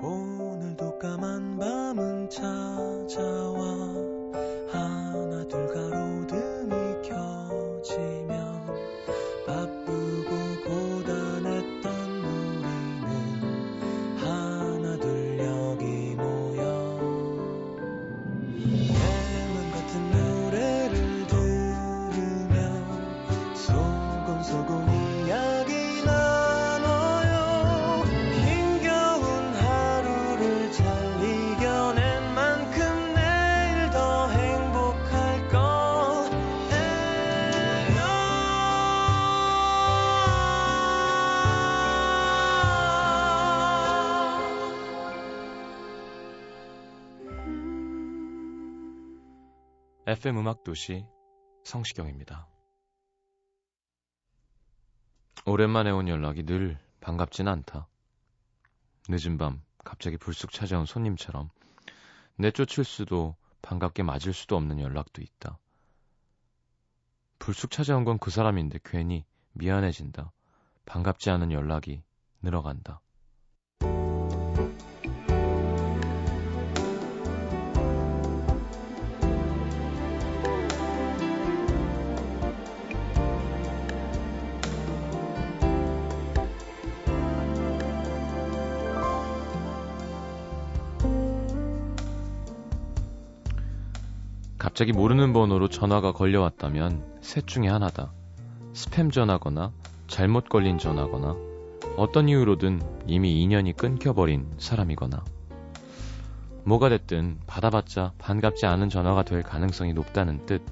오늘도 까만 밤은 찾아와 FM 음악 도시 성시경입니다. 오랜만에 온 연락이 늘 반갑진 않다. 늦은 밤 갑자기 불쑥 찾아온 손님처럼 내쫓을 수도 반갑게 맞을 수도 없는 연락도 있다. 불쑥 찾아온 건 그 사람인데 괜히 미안해진다. 반갑지 않은 연락이 늘어간다. 갑자기 모르는 번호로 전화가 걸려왔다면 셋 중에 하나다. 스팸 전화거나 잘못 걸린 전화거나 어떤 이유로든 이미 인연이 끊겨버린 사람이거나 뭐가 됐든 받아봤자 반갑지 않은 전화가 될 가능성이 높다는 뜻.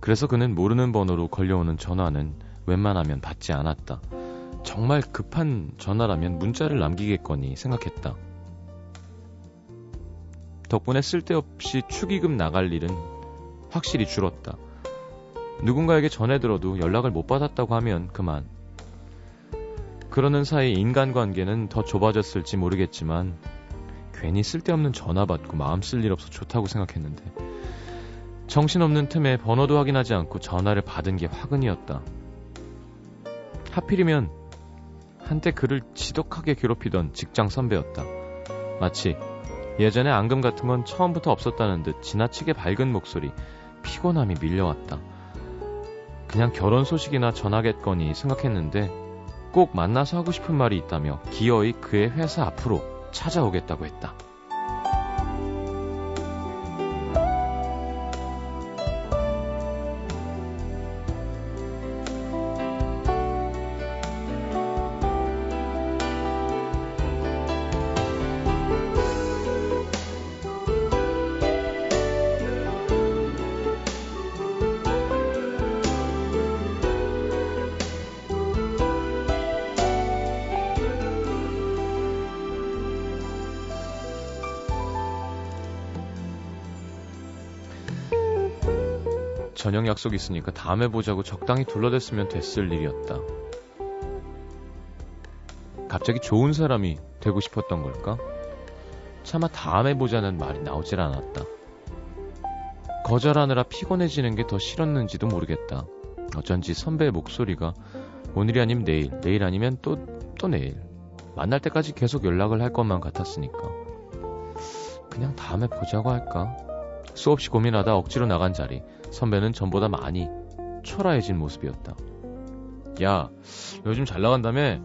그래서 그는 모르는 번호로 걸려오는 전화는 웬만하면 받지 않았다. 정말 급한 전화라면 문자를 남기겠거니 생각했다. 덕분에 쓸데없이 축의금 나갈 일은 확실히 줄었다. 누군가에게 전해 들어도 연락을 못 받았다고 하면 그만. 그러는 사이 인간관계는 더 좁아졌을지 모르겠지만 괜히 쓸데없는 전화 받고 마음 쓸 일 없어 좋다고 생각했는데 정신없는 틈에 번호도 확인하지 않고 전화를 받은 게 화근이었다. 하필이면 한때 그를 지독하게 괴롭히던 직장 선배였다. 마치 예전에 앙금 같은 건 처음부터 없었다는 듯 지나치게 밝은 목소리, 피곤함이 밀려왔다. 그냥 결혼 소식이나 전하겠거니 생각했는데 꼭 만나서 하고 싶은 말이 있다며 기어이 그의 회사 앞으로 찾아오겠다고 했다. 약속 있으니까 다음에 보자고 적당히 둘러댔으면 됐을 일이었다. 갑자기 좋은 사람이 되고 싶었던 걸까? 차마 다음에 보자는 말이 나오질 않았다. 거절하느라 피곤해지는 게 더 싫었는지도 모르겠다. 어쩐지 선배의 목소리가 오늘이 아니면 내일, 내일 아니면 또, 또 내일. 만날 때까지 계속 연락을 할 것만 같았으니까. 그냥 다음에 보자고 할까? 수없이 고민하다 억지로 나간 자리. 선배는 전보다 많이 초라해진 모습이었다. 야, 요즘 잘 나간다며?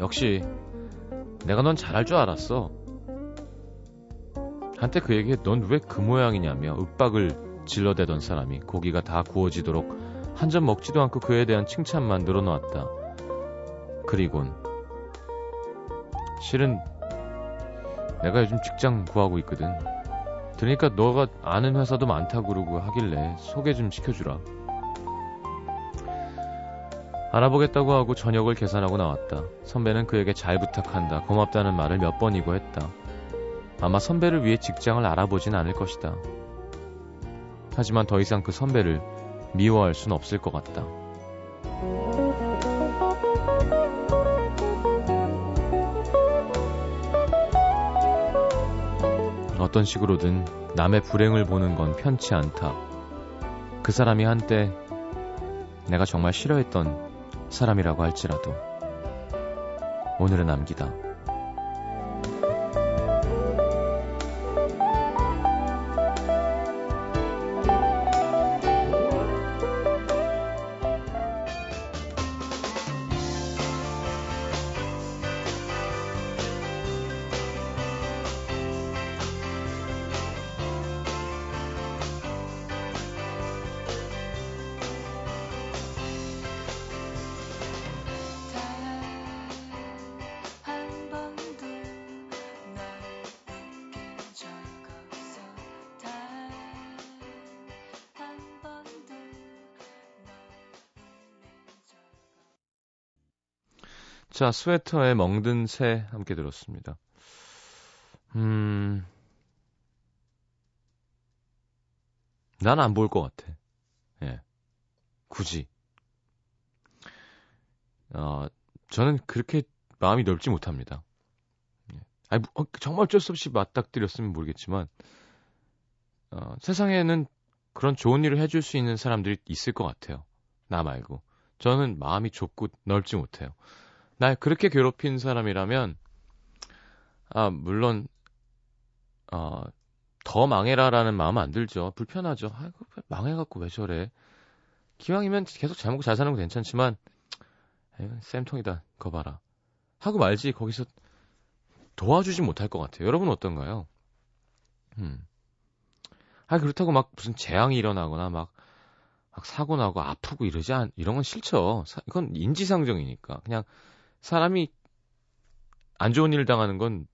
역시 내가 넌 잘할 줄 알았어. 한때 그에게 넌 왜 그 모양이냐며 윽박을 질러대던 사람이 고기가 다 구워지도록 한 점 먹지도 않고 그에 대한 칭찬만 늘어놓았다. 그리곤 실은 내가 요즘 직장 구하고 있거든. 들으니까 너가 아는 회사도 많다고 그러고 하길래 소개 좀 시켜주라. 알아보겠다고 하고 저녁을 계산하고 나왔다. 선배는 그에게 잘 부탁한다, 고맙다는 말을 몇 번이고 했다. 아마 선배를 위해 직장을 알아보진 않을 것이다. 하지만 더 이상 그 선배를 미워할 순 없을 것 같다. 어떤 식으로든 남의 불행을 보는 건 편치 않다. 그 사람이 한때 내가 정말 싫어했던 사람이라고 할지라도 오늘은 남기다. 자, 스웨터에 멍든 새 함께 들었습니다. 음, 난 안 볼 것 같아. 예. 굳이. 어, 저는 그렇게 마음이 넓지 못합니다. 예. 아니, 뭐, 어, 정말 어쩔 수 없이 맞닥뜨렸으면 모르겠지만, 어, 세상에는 그런 좋은 일을 해줄 수 있는 사람들이 있을 것 같아요. 나 말고. 저는 마음이 좁고 넓지 못해요. 날 그렇게 괴롭힌 사람이라면, 아, 물론, 어, 더 망해라라는 마음은 안 들죠. 불편하죠. 아이고, 망해갖고 왜 저래. 기왕이면 계속 잘 먹고 잘 사는 건 괜찮지만, 에이, 쌤통이다. 거 봐라. 하고 말지, 거기서 도와주지 못할 것 같아요. 여러분 어떤가요? 음. 아, 그렇다고 막 무슨 재앙이 일어나거나 막, 막 사고 나고 아프고 이러지 않, 이런 건 싫죠. 사, 이건 인지상정이니까. 그냥 사람이 안 좋은 일 당하는 건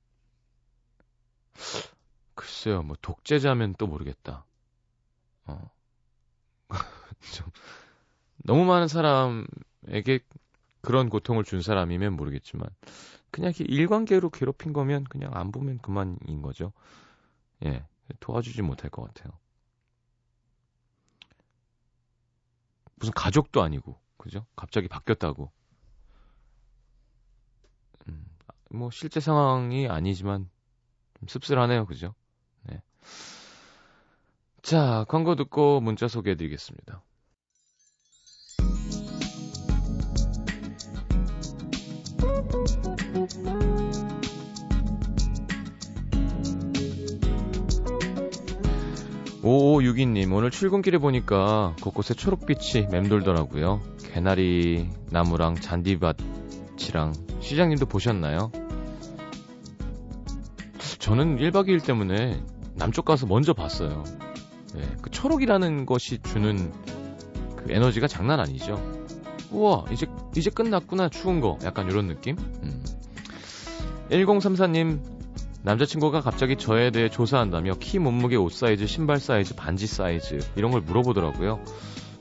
글쎄요, 뭐 독재자면 또 모르겠다. 어. 좀 너무 많은 사람에게 그런 고통을 준 사람이면 모르겠지만 그냥 일관계로 괴롭힌 거면 그냥 안 보면 그만인 거죠. 예. 도와주지 못할 것 같아요. 무슨 가족도 아니고, 그죠? 갑자기 바뀌었다고. 음, 뭐 실제 상황이 아니지만 좀 씁쓸하네요, 그죠? 네. 자, 광고 듣고 문자 소개해 드리겠습니다. 5562님, 오늘 출근길에 보니까 곳곳에 초록빛이 맴돌더라고요. 개나리 나무랑 잔디밭이랑 시장님도 보셨나요? 저는 1박 2일 때문에 남쪽 가서 먼저 봤어요. 네, 그 초록이라는 것이 주는 그 에너지가 장난 아니죠. 우와, 이제, 이제 끝났구나, 추운 거. 약간 이런 느낌? 음. 1034님, 남자친구가 갑자기 저에 대해 조사한다며 키, 몸무게, 옷 사이즈, 신발 사이즈, 반지 사이즈 이런 걸 물어보더라고요.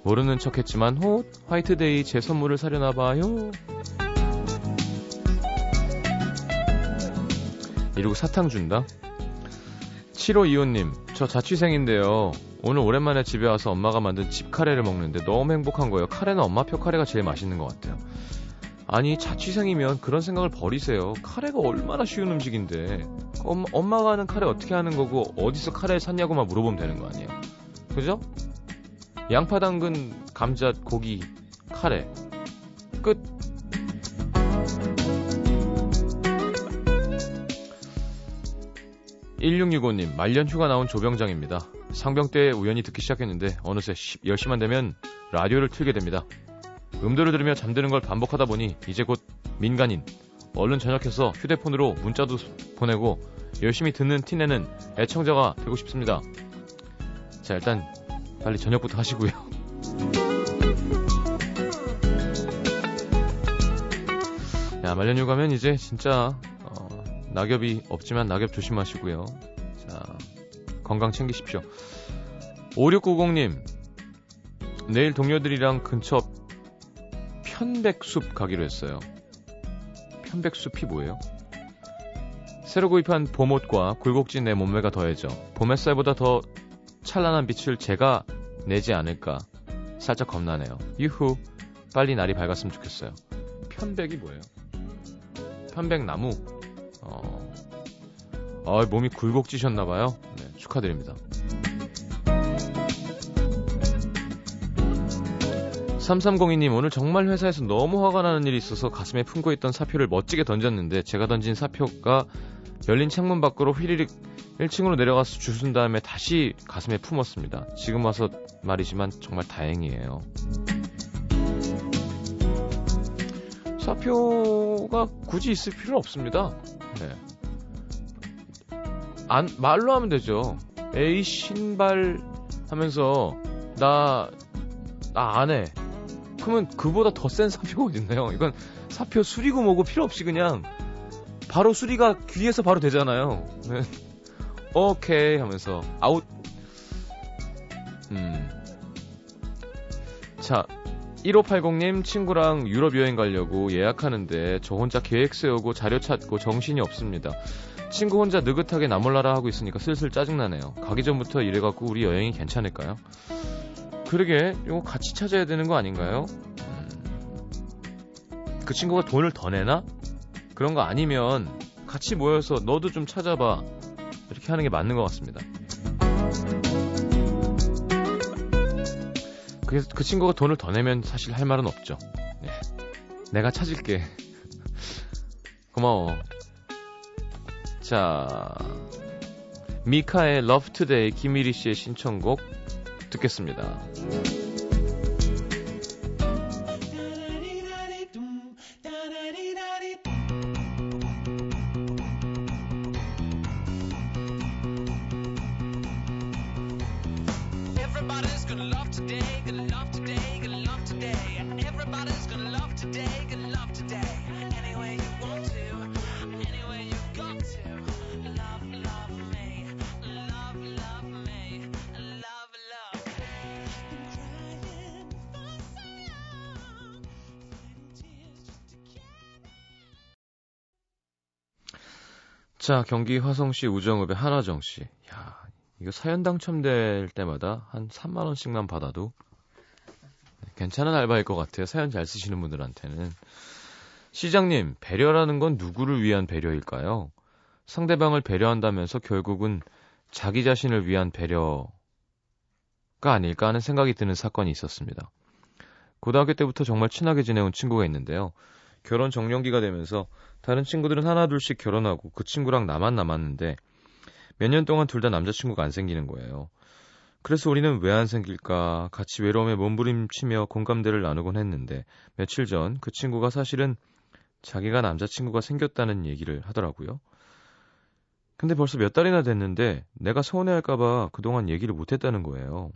모르는 척 했지만 호 화이트데이 제 선물을 사려나 봐요. 이러고 사탕 준다? 7525님, 저 자취생인데요. 오늘 오랜만에 집에 와서 엄마가 만든 집 카레를 먹는데 너무 행복한 거예요. 카레는 엄마표 카레가 제일 맛있는 것 같아요. 아니 자취생이면 그런 생각을 버리세요. 카레가 얼마나 쉬운 음식인데 엄마, 엄마가 하는 카레 어떻게 하는 거고 어디서 카레를 샀냐고만 물어보면 되는 거 아니에요. 그죠? 양파 당근 감자 고기 카레 끝. (1665님) 말년 휴가 나온 조병장입니다 상병 때 우연히 듣기 시작했는데 어느새 10시만 되면 라디오를 틀게 됩니다 음도를 들으며 잠드는 걸 반복하다 보니 이제 곧 민간인. 얼른 저녁해서 휴대폰으로 문자도 보내고 열심히 듣는 티내는 애청자가 되고 싶습니다. 자, 일단 빨리 저녁부터 하시고요. 야, 말년 휴 가면 이제 진짜 어, 낙엽이 없지만 낙엽 조심하시고요. 자, 건강 챙기십시오. 5690님, 내일 동료들이랑 근처 편백숲 가기로 했어요. 편백숲이 뭐예요? 새로 구입한 봄옷과 굴곡진 내 몸매가 더해져 봄 햇살보다 더 찬란한 빛을 제가 내지 않을까 살짝 겁나네요. 유후 빨리 날이 밝았으면 좋겠어요. 편백이 뭐예요? 편백나무? 어, 어 몸이 굴곡지셨나봐요. 네, 축하드립니다. 3302님, 오늘 정말 회사에서 너무 화가 나는 일이 있어서 가슴에 품고 있던 사표를 멋지게 던졌는데 제가 던진 사표가 열린 창문 밖으로 휘리릭 1층으로 내려가서 주순 다음에 다시 가슴에 품었습니다. 지금 와서 말이지만 정말 다행이에요. 사표가 굳이 있을 필요 없습니다. 네. 안, 말로 하면 되죠. 에이, 신발 하면서, 나, 나 안 해. 그러면 그보다 더 센 사표가 어딨나요? 이건 사표 수리고 뭐고 필요 없이 그냥 바로 수리가 귀에서 바로 되잖아요. 네. 오케이 하면서 아웃. 음. 자, 1580님 친구랑 유럽 여행 가려고 예약하는데 저 혼자 계획 세우고 자료 찾고 정신이 없습니다. 친구 혼자 느긋하게 나몰라라 하고 있으니까 슬슬 짜증나네요. 가기 전부터 이래갖고 우리 여행이 괜찮을까요? 그러게 이거 같이 찾아야 되는 거 아닌가요? 음, 그 친구가 돈을 더 내나? 그런 거 아니면 같이 모여서 너도 좀 찾아봐. 이렇게 하는 게 맞는 것 같습니다. 그, 그 친구가 돈을 더 내면 사실 할 말은 없죠. 네. 내가 찾을게. 고마워. 자, 미카의 Love Today 김미리 씨의 신청곡 듣겠습니다. Today, gonna love today, gonna love today. Everybody's gonna love today, gonna love today. Any way you want to, any way you got to. Love, love me, love, love me, love, love. Been crying for so long, fighting tears just to carry. 자, 경기 화성시 우정읍의 한화정 씨. 야, 이거 사연 당첨될 때마다 한 3만 원씩만 받아도 괜찮은 알바일 것 같아요. 사연 잘 쓰시는 분들한테는. 시장님, 배려라는 건 누구를 위한 배려일까요? 상대방을 배려한다면서 결국은 자기 자신을 위한 배려가 아닐까 하는 생각이 드는 사건이 있었습니다. 고등학교 때부터 정말 친하게 지내온 친구가 있는데요. 결혼 정년기가 되면서 다른 친구들은 하나 둘씩 결혼하고 그 친구랑 나만 남았는데 몇 년 동안 둘 다 남자친구가 안 생기는 거예요. 그래서 우리는 왜 안 생길까 같이 외로움에 몸부림치며 공감대를 나누곤 했는데 며칠 전 그 친구가 사실은 자기가 남자친구가 생겼다는 얘기를 하더라고요. 근데 벌써 몇 달이나 됐는데 내가 서운해할까봐 그동안 얘기를 못했다는 거예요.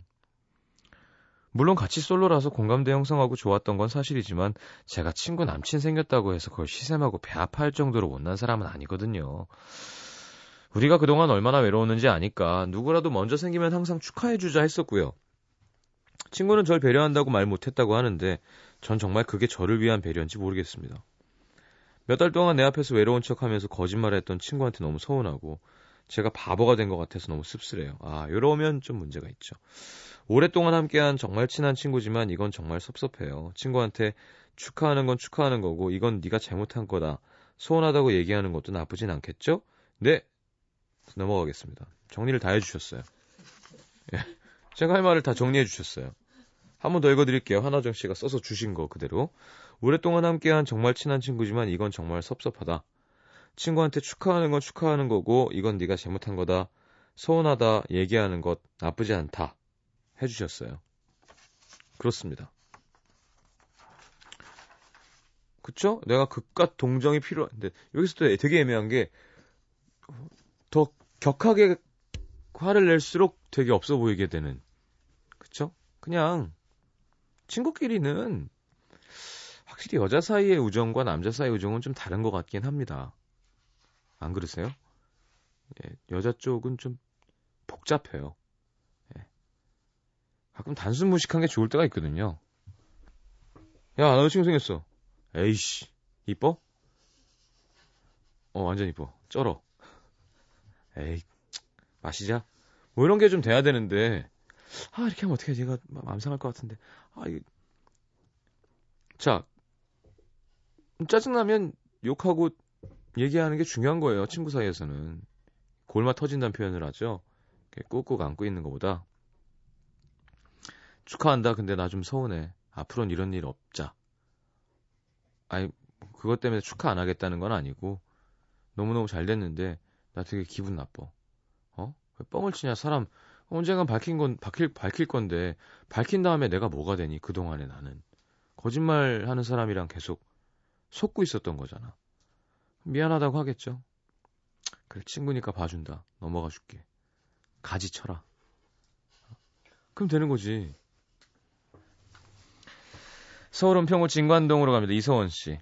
물론 같이 솔로라서 공감대 형성하고 좋았던 건 사실이지만 제가 친구 남친 생겼다고 해서 그걸 시샘하고 배 아파할 정도로 못난 사람은 아니거든요. 우리가 그동안 얼마나 외로웠는지 아니까 누구라도 먼저 생기면 항상 축하해주자 했었고요. 친구는 절 배려한다고 말 못했다고 하는데 전 정말 그게 저를 위한 배려인지 모르겠습니다. 몇 달 동안 내 앞에서 외로운 척 하면서 거짓말을 했던 친구한테 너무 서운하고 제가 바보가 된 것 같아서 너무 씁쓸해요. 아, 이러면 좀 문제가 있죠. 오랫동안 함께한 정말 친한 친구지만 이건 정말 섭섭해요. 친구한테 축하하는 건 축하하는 거고 이건 네가 잘못한 거다. 소원하다고 얘기하는 것도 나쁘진 않겠죠? 네. 넘어가겠습니다. 정리를 다 해주셨어요. 예. 제가 할 말을 다 정리해 주셨어요. 한 번 더 읽어드릴게요. 한화정 씨가 써서 주신 거 그대로. 오랫동안 함께한 정말 친한 친구지만 이건 정말 섭섭하다. 친구한테 축하하는 건 축하하는 거고 이건 네가 잘못한 거다. 서운하다 얘기하는 것 나쁘지 않다. 해주셨어요. 그렇습니다. 그쵸? 내가 극과 동정이 필요한데 여기서 또 되게 애매한 게더 격하게 화를 낼수록 되게 없어 보이게 되는 그쵸? 그냥 친구끼리는 확실히 여자 사이의 우정과 남자 사이의 우정은 좀 다른 것 같긴 합니다. 안 그러세요? 예, 여자 쪽은 좀 복잡해요. 예. 가끔 단순 무식한 게 좋을 때가 있거든요. 야, 나 여자친구 생겼어. 에이씨, 이뻐? 어, 완전 이뻐. 쩔어. 에이, 마시자. 뭐 이런 게 좀 돼야 되는데, 아, 이렇게 하면 어떻게 제가 마음 상할 것 같은데, 아, 이게. 자, 짜증나면 욕하고 얘기하는 게 중요한 거예요. 친구 사이에서는. 골마 터진다는 표현을 하죠. 꾹꾹 안고 있는 것보다. 축하한다. 근데 나 좀 서운해. 앞으로는 이런 일 없자. 아니, 그것 때문에 축하 안 하겠다는 건 아니고, 너무너무 잘 됐는데, 나 되게 기분 나빠. 어? 왜 뻥을 치냐? 사람, 언젠간 밝힌 건, 밝힐, 밝힐 건데, 밝힌 다음에 내가 뭐가 되니? 그 동안에 나는. 거짓말 하는 사람이랑 계속 속고 있었던 거잖아. 미안하다고 하겠죠. 그래, 친구니까 봐준다. 넘어가 줄게. 가지 쳐라. 그럼 되는 거지. 서울 은평구 진관동으로 갑니다. 이서원 씨.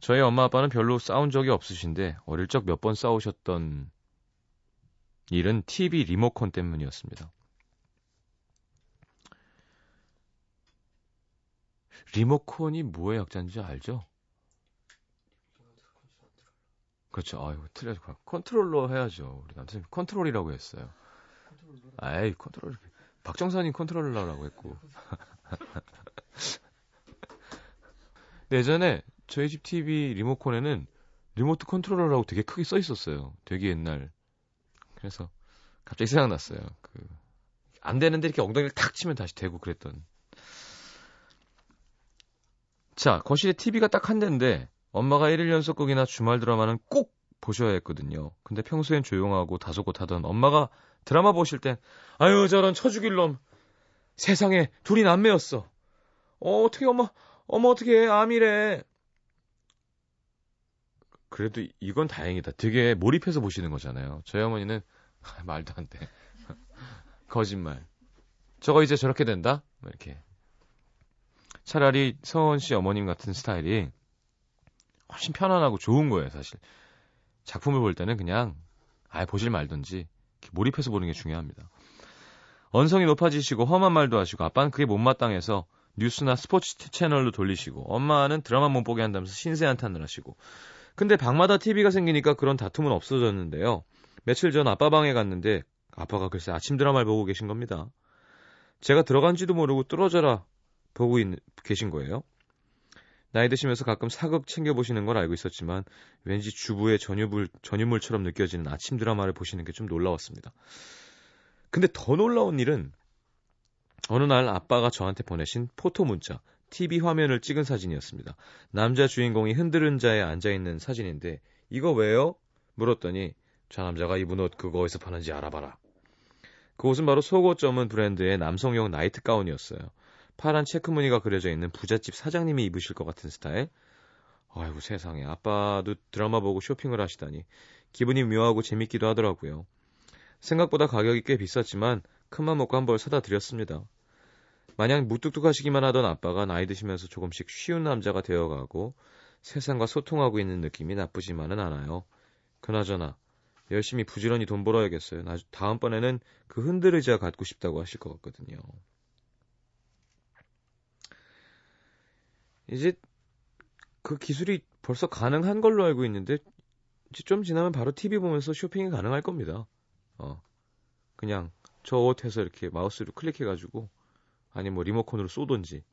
저희 엄마 아빠는 별로 싸운 적이 없으신데 어릴 적 몇 번 싸우셨던 일은 TV 리모컨 때문이었습니다. 리모컨이 뭐의 약자인지 알죠? 그렇죠. 아이고, 틀려서 컨트롤러 해야죠. 우리 남편이 컨트롤이라고 했어요. 아이, 컨트롤. 박정선이 컨트롤러라고 했고. 예전에 저희 집 TV 리모컨에는 리모트 컨트롤러라고 되게 크게 써 있었어요. 되게 옛날. 그래서 갑자기 생각났어요. 그, 안 되는데 이렇게 엉덩이를 탁 치면 다시 되고 그랬던. 자, 거실에 TV가 딱 한 대인데 엄마가 1일 연속극이나 주말 드라마는 꼭 보셔야 했거든요. 근데 평소엔 조용하고 다소곳하던 엄마가 드라마 보실 땐 아유 저런 처죽일 놈 세상에 둘이 남매였어. 어 어떻게 엄마 엄마 어떻게 암이래. 그래도 이건 다행이다. 되게 몰입해서 보시는 거잖아요. 저희 어머니는 아, 말도 안 돼. 거짓말. 저거 이제 저렇게 된다? 뭐 이렇게. 차라리 서원 씨 어머님 같은 스타일이 훨씬 편안하고 좋은 거예요, 사실. 작품을 볼 때는 그냥 아예 보질 말든지 몰입해서 보는 게 중요합니다. 언성이 높아지시고 험한 말도 하시고 아빠는 그게 못마땅해서 뉴스나 스포츠 채널로 돌리시고 엄마는 드라마 못 보게 한다면서 신세 한탄을 하시고 근데 방마다 TV가 생기니까 그런 다툼은 없어졌는데요. 며칠 전 아빠 방에 갔는데 아빠가 글쎄 아침 드라마를 보고 계신 겁니다. 제가 들어간지도 모르고 뚫어져라 보고 있, 계신 거예요. 나이 드시면서 가끔 사극 챙겨보시는 걸 알고 있었지만 왠지 주부의 전유물, 전유물처럼 느껴지는 아침 드라마를 보시는 게 좀 놀라웠습니다. 근데 더 놀라운 일은 어느 날 아빠가 저한테 보내신 포토 문자, TV 화면을 찍은 사진이었습니다. 남자 주인공이 흔들은 자에 앉아 있는 사진인데 이거 왜요? 물었더니 저 남자가 입은 옷 그거 어디서 파는지 알아봐라. 그 옷은 바로 속옷 전문 브랜드의 남성용 나이트 가운이었어요. 파란 체크 무늬가 그려져 있는 부잣집 사장님이 입으실 것 같은 스타일. 아이고 세상에 아빠도 드라마 보고 쇼핑을 하시다니 기분이 묘하고 재밌기도 하더라고요. 생각보다 가격이 꽤 비쌌지만 큰맘 먹고 한 벌 사다 드렸습니다. 마냥 무뚝뚝하시기만 하던 아빠가 나이 드시면서 조금씩 쉬운 남자가 되어가고 세상과 소통하고 있는 느낌이 나쁘지만은 않아요. 그나저나 열심히 부지런히 돈 벌어야겠어요. 다음번에는 그 흔들 의자 갖고 싶다고 하실 것 같거든요. 이제 그 기술이 벌써 가능한 걸로 알고 있는데 이제 좀 지나면 바로 TV 보면서 쇼핑이 가능할 겁니다. 어. 그냥 저 옷 해서 이렇게 마우스로 클릭해 가지고 아니 뭐 리모컨으로 쏘던지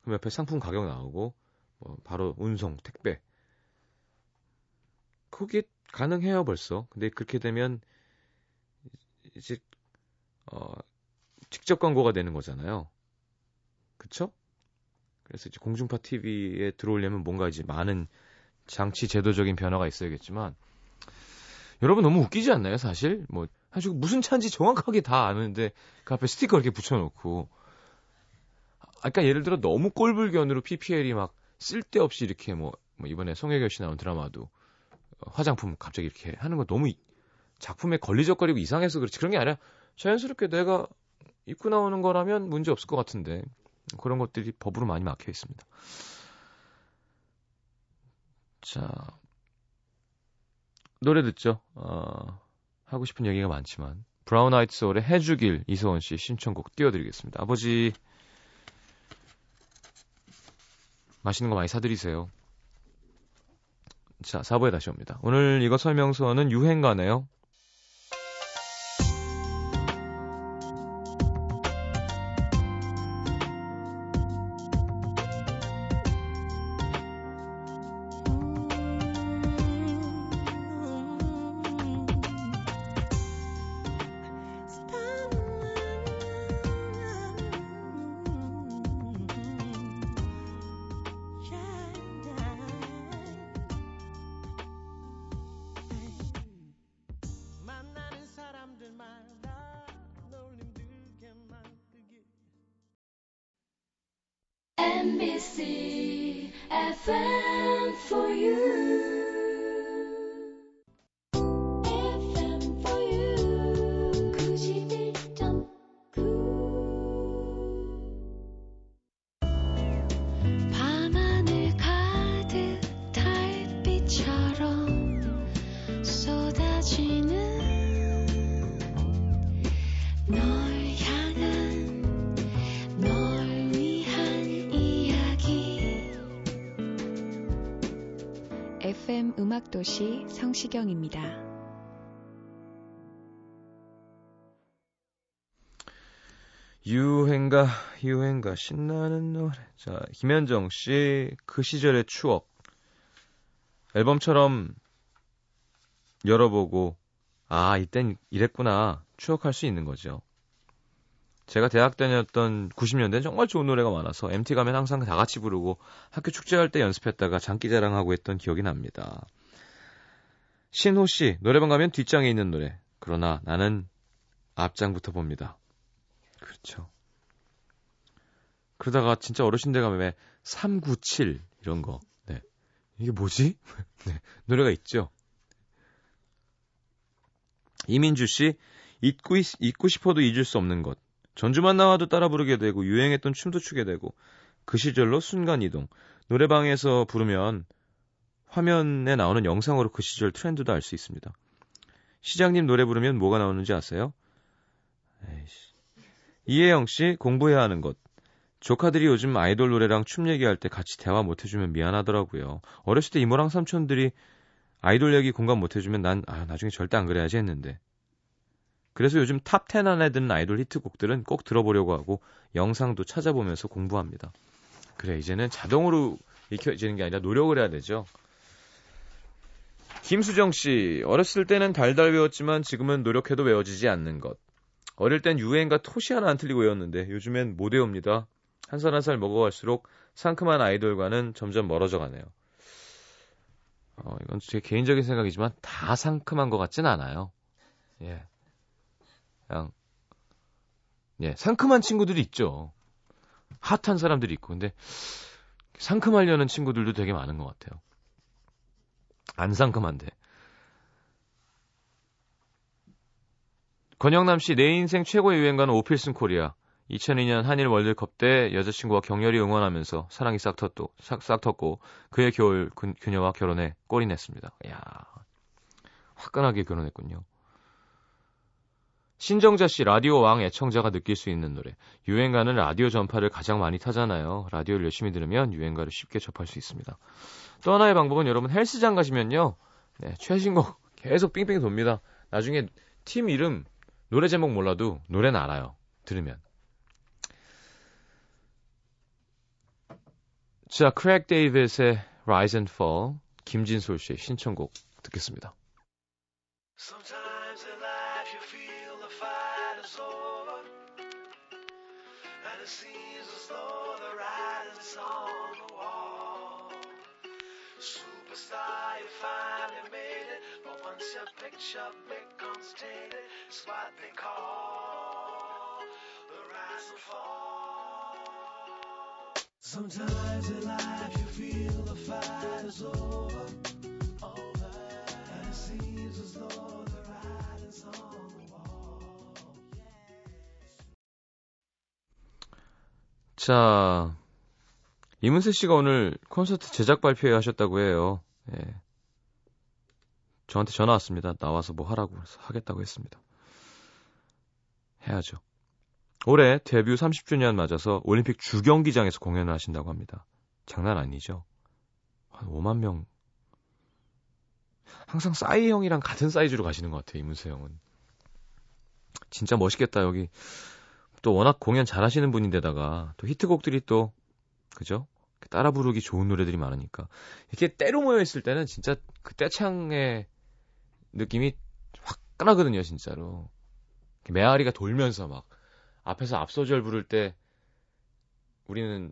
그럼 옆에 상품 가격 나오고 뭐 바로 운송 택배 그게 가능해요 벌써. 근데 그렇게 되면 이제 어 직접 광고가 되는 거잖아요. 그쵸? 그래서 이제 공중파 TV에 들어오려면 뭔가 이제 많은 장치 제도적인 변화가 있어야겠지만 여러분 너무 웃기지 않나요, 사실? 뭐 사실 무슨 차인지 정확하게 다 아는데 그 앞에 스티커 이렇게 붙여놓고 아까 예를 들어 너무 꼴불견으로 PPL이 막 쓸데없이 이렇게 뭐, 뭐 이번에 송혜교 씨 나온 드라마도 화장품 갑자기 이렇게 하는 거 너무 작품에 걸리적거리고 이상해서 그렇지 그런 게 아니라 자연스럽게 내가 입고 나오는 거라면 문제 없을 것 같은데 그런 것들이 법으로 많이 막혀 있습니다. 자 노래 듣죠. 어, 하고 싶은 얘기가 많지만 브라운 아이트 소울의 해주길 이소원 씨 신청곡 띄워드리겠습니다. 아버지 맛있는 거 많이 사드리세요. 자, 4부에 다시 옵니다. 오늘 이거 설명서는 유행가네요. 음악도시 성시경입니다. 유행가 유행가 신나는 노래. 자 김현정 씨 그 시절의 추억. 앨범처럼 열어보고 아 이땐 이랬구나 추억할 수 있는 거죠. 제가 대학 다녔던 90년대는 정말 좋은 노래가 많아서 MT 가면 항상 다 같이 부르고 학교 축제할 때 연습했다가 장기 자랑하고 했던 기억이 납니다 신호 씨 노래방 가면 뒷장에 있는 노래 그러나 나는 앞장부터 봅니다 그렇죠. 그러다가 진짜 어르신들 가면 왜 397 이런 거. 네. 이게 뭐지? 네. 노래가 있죠. 이민주 씨 잊고 있, 잊고 싶어도 잊을 수 없는 것. 전주만 나와도 따라 부르게 되고 유행했던 춤도 추게 되고 그 시절로 순간 이동. 노래방에서 부르면 화면에 나오는 영상으로 그 시절 트렌드도 알 수 있습니다. 시장님 노래 부르면 뭐가 나오는지 아세요? 에이씨. 이혜영 씨 공부해야 하는 것. 조카들이 요즘 아이돌 노래랑 춤 얘기할 때 같이 대화 못 해주면 미안하더라고요. 어렸을 때 이모랑 삼촌들이 아이돌 얘기 공감 못 해주면 난 아, 나중에 절대 안 그래야지 했는데. 그래서 요즘 top 10 안에 드는 아이돌 히트곡들은 꼭 들어보려고 하고 영상도 찾아보면서 공부합니다. 그래 이제는 자동으로 익혀지는 게 아니라 노력을 해야 되죠. 김수정 씨 어렸을 때는 달달 외웠지만 지금은 노력해도 외워지지 않는 것. 어릴 땐 유행가 토시 하나 안 틀리고 외웠는데 요즘엔 못 외웁니다. 한 살 한 살 먹어갈수록 상큼한 아이돌과는 점점 멀어져 가네요. 어, 이건 제 개인적인 생각이지만 다 상큼한 것 같진 않아요. 예. 그냥, 예, 상큼한 친구들이 있죠. 핫한 사람들이 있고. 근데 상큼하려는 친구들도 되게 많은 것 같아요. 안 상큼한데. 권영남 씨, 내 인생 최고의 유행가는 오필슨 코리아. 2002년 한일 월드컵 때 여자친구와 격렬히 응원하면서 사랑이 싹, 텄고, 싹, 싹 텄고 그의 겨울 그, 그녀와 결혼해 꼴이 냈습니다. 이야, 화끈하게 결혼했군요. 신정자 씨 라디오 왕 애청자가 느낄 수 있는 노래. 유행가는 라디오 전파를 가장 많이 타잖아요. 라디오를 열심히 들으면 유행가를 쉽게 접할 수 있습니다. 또 하나의 방법은 여러분 헬스장 가시면요. 네, 최신곡 계속 삥삥 돕니다. 나중에 팀 이름 노래 제목 몰라도 노래는 알아요. 들으면. 자, 크랙 데이빗의 Rise and Fall, 김진솔 씨의 신청곡 듣겠습니다. Sometimes picture becomes tainted, it's what they call the rise and fall. Sometimes in life you feel the fight is over, over, and it seems as though the writing's on the wall. 자, 이문세 씨가 오늘 콘서트 제작 발표회 하셨다고 해요. 예. 저한테 전화 왔습니다. 나와서 뭐 하라고 하겠다고 했습니다. 해야죠. 올해 데뷔 30주년 맞아서 올림픽 주경기장에서 공연을 하신다고 합니다. 장난 아니죠? 한 5만 명. 항상 싸이 형이랑 같은 사이즈로 가시는 것 같아요, 이문세 형은. 진짜 멋있겠다, 여기. 또 워낙 공연 잘 하시는 분인데다가 또 히트곡들이 또 그죠? 따라 부르기 좋은 노래들이 많으니까 이렇게 때로 모여 있을 때는 진짜 그 떼창의 느낌이 화끈하거든요, 진짜로. 메아리가 돌면서 막 앞에서 앞소절 부를 때 우리는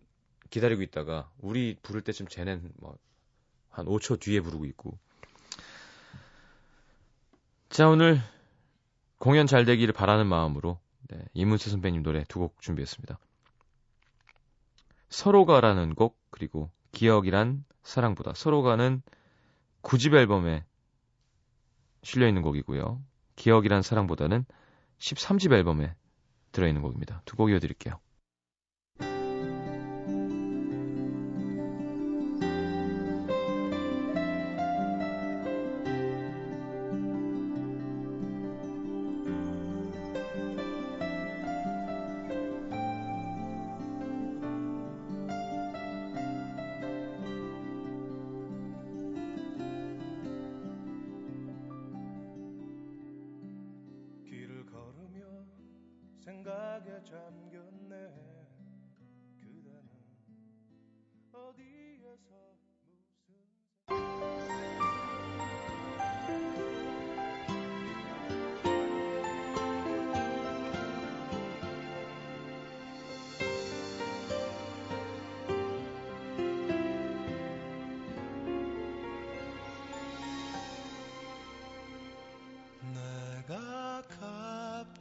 기다리고 있다가 우리 부를 때쯤 쟤는 뭐한 5초 뒤에 부르고 있고. 자, 오늘 공연 잘 되기를 바라는 마음으로 네, 이문세 선배님 노래 두 곡 준비했습니다. 서로가라는 곡 그리고 기억이란 사랑보다 서로가는 9집 앨범에 실려 있는 곡이고요. 기억이란 사랑보다는 13집 앨범에 들어 있는 곡입니다. 두 곡 이어 드릴게요.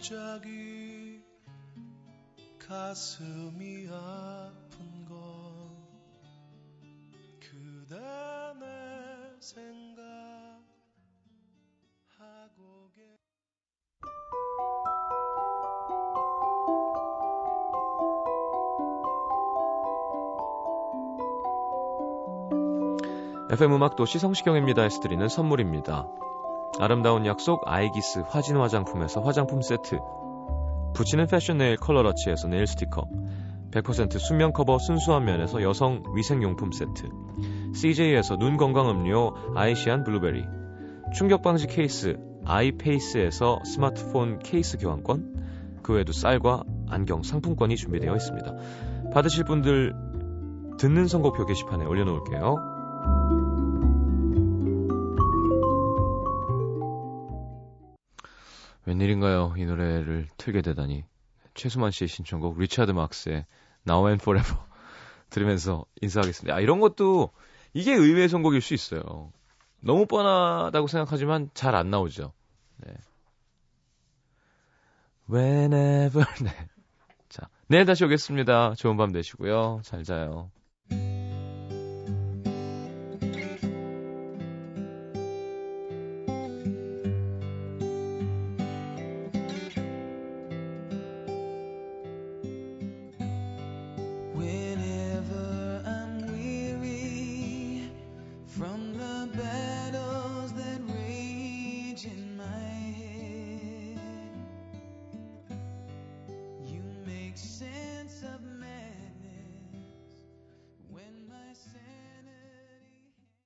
갑자기 가슴이 아픈 건 그대 내 생각하고 계 FM 음악도 시 성시경입니다에서 드리는 선물입니다. 아름다운 약속 아이기스 화진 화장품에서 화장품 세트. 붙이는 패션 네일 컬러러치에서 네일 스티커. 100% 수면 커버 순수한 면에서 여성 위생용품 세트. CJ에서 눈 건강 음료 아이시안 블루베리. 충격 방지 케이스 아이페이스에서 스마트폰 케이스 교환권. 그 외에도 쌀과 안경 상품권이 준비되어 있습니다. 받으실 분들 듣는 선곡표 게시판에 올려놓을게요. 웬일인가요? 이 노래를 틀게 되다니. 최수만 씨의 신청곡 리차드 막스의 Now and Forever 들으면서 인사하겠습니다. 아, 이런 것도 이게 의외의 선곡일 수 있어요. 너무 뻔하다고 생각하지만 잘 안 나오죠. 네. Whenever 네. 자, 내일 다시 오겠습니다. 좋은 밤 되시고요. 잘 자요.